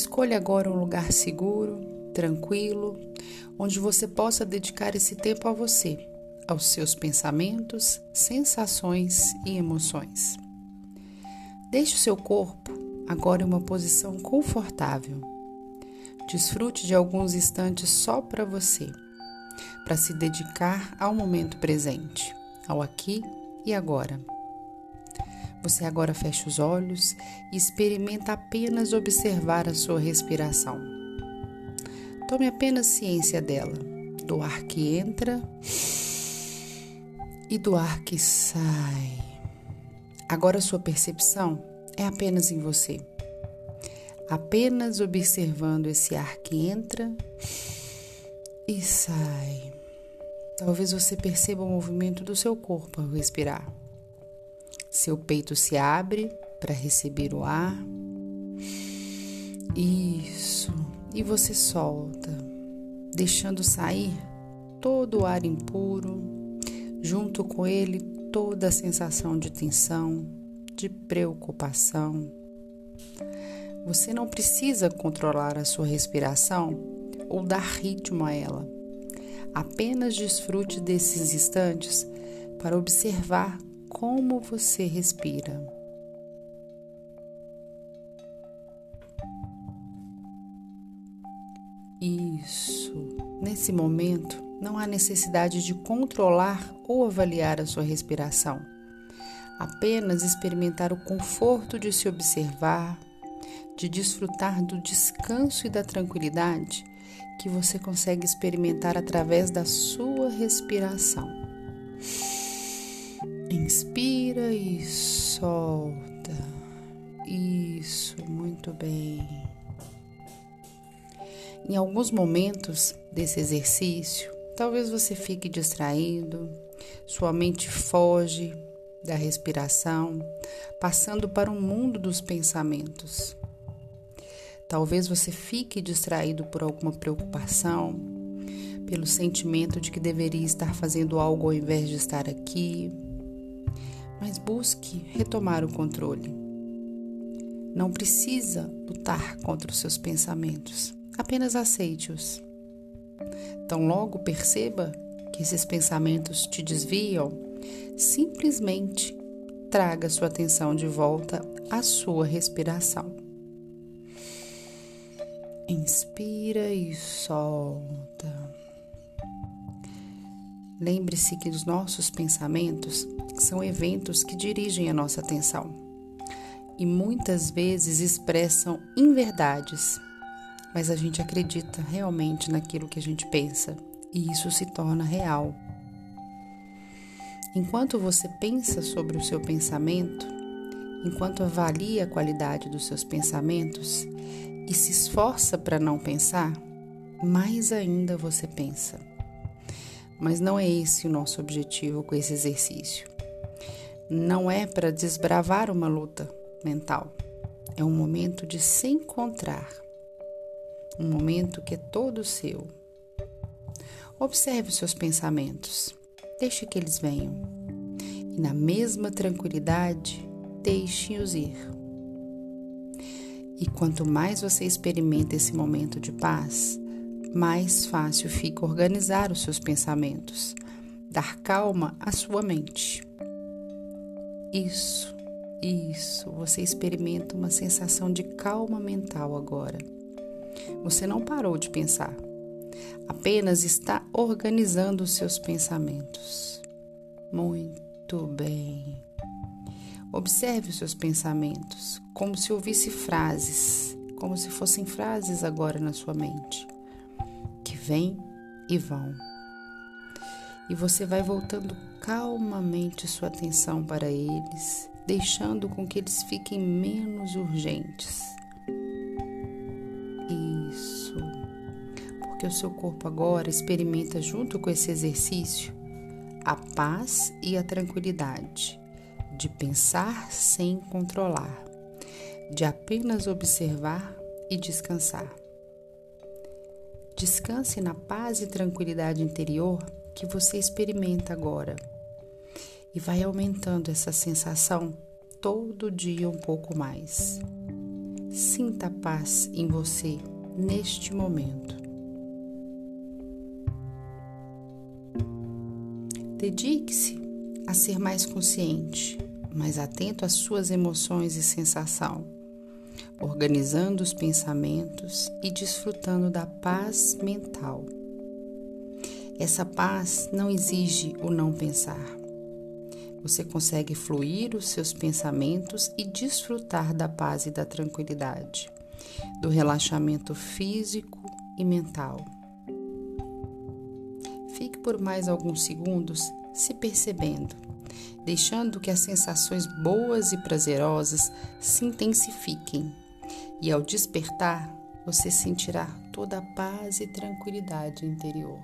Escolha agora um lugar seguro, tranquilo, onde você possa dedicar esse tempo a você, aos seus pensamentos, sensações e emoções. Deixe o seu corpo agora em uma posição confortável. Desfrute de alguns instantes só para você, para se dedicar ao momento presente, ao aqui e agora. Você agora fecha os olhos e experimenta apenas observar a sua respiração. Tome apenas ciência dela, do ar que entra e do ar que sai. Agora sua percepção é apenas em você. Apenas observando esse ar que entra e sai. Talvez você perceba o movimento do seu corpo ao respirar. Seu peito se abre para receber o ar. Isso. E você solta, deixando sair todo o ar impuro, junto com ele toda a sensação de tensão, de preocupação. Você não precisa controlar a sua respiração ou dar ritmo a ela. Apenas desfrute desses instantes para observar como você respira. Isso. Nesse momento, não há necessidade de controlar ou avaliar a sua respiração. Apenas experimentar o conforto de se observar, de desfrutar do descanso e da tranquilidade que você consegue experimentar através da sua respiração. Inspira e solta. Isso, muito bem. Em alguns momentos desse exercício, talvez você fique distraído, sua mente foge da respiração, passando para o mundo dos pensamentos. Talvez você fique distraído por alguma preocupação, pelo sentimento de que deveria estar fazendo algo ao invés de estar aqui, mas busque retomar o controle. Não precisa lutar contra os seus pensamentos, apenas aceite-os. Tão logo perceba que esses pensamentos te desviam, simplesmente traga sua atenção de volta à sua respiração. Inspira e solta. Lembre-se que os nossos pensamentos são eventos que dirigem a nossa atenção e muitas vezes expressam inverdades, mas a gente acredita realmente naquilo que a gente pensa e isso se torna real. Enquanto você pensa sobre o seu pensamento, enquanto avalia a qualidade dos seus pensamentos e se esforça para não pensar, mais ainda você pensa. Mas não é esse o nosso objetivo com esse exercício. Não é para desbravar uma luta mental. É um momento de se encontrar. Um momento que é todo seu. Observe seus pensamentos. Deixe que eles venham. E na mesma tranquilidade, deixe-os ir. E quanto mais você experimenta esse momento de paz, mais fácil fica organizar os seus pensamentos, dar calma à sua mente. Isso, isso, você experimenta uma sensação de calma mental agora. Você não parou de pensar, apenas está organizando os seus pensamentos. Muito bem. Observe os seus pensamentos, como se ouvisse frases, como se fossem frases agora na sua mente vêm e vão. E você vai voltando calmamente sua atenção para eles, deixando com que eles fiquem menos urgentes. Isso. Porque o seu corpo agora experimenta, junto com esse exercício, a paz e a tranquilidade de pensar sem controlar, de apenas observar e descansar. Descanse na paz e tranquilidade interior que você experimenta agora. E vai aumentando essa sensação todo dia um pouco mais. Sinta a paz em você neste momento. Dedique-se a ser mais consciente, mais atento às suas emoções e sensação, organizando os pensamentos e desfrutando da paz mental. Essa paz não exige o não pensar. Você consegue fluir os seus pensamentos e desfrutar da paz e da tranquilidade, do relaxamento físico e mental. Fique por mais alguns segundos se percebendo, deixando que as sensações boas e prazerosas se intensifiquem. E ao despertar, você sentirá toda a paz e tranquilidade interior.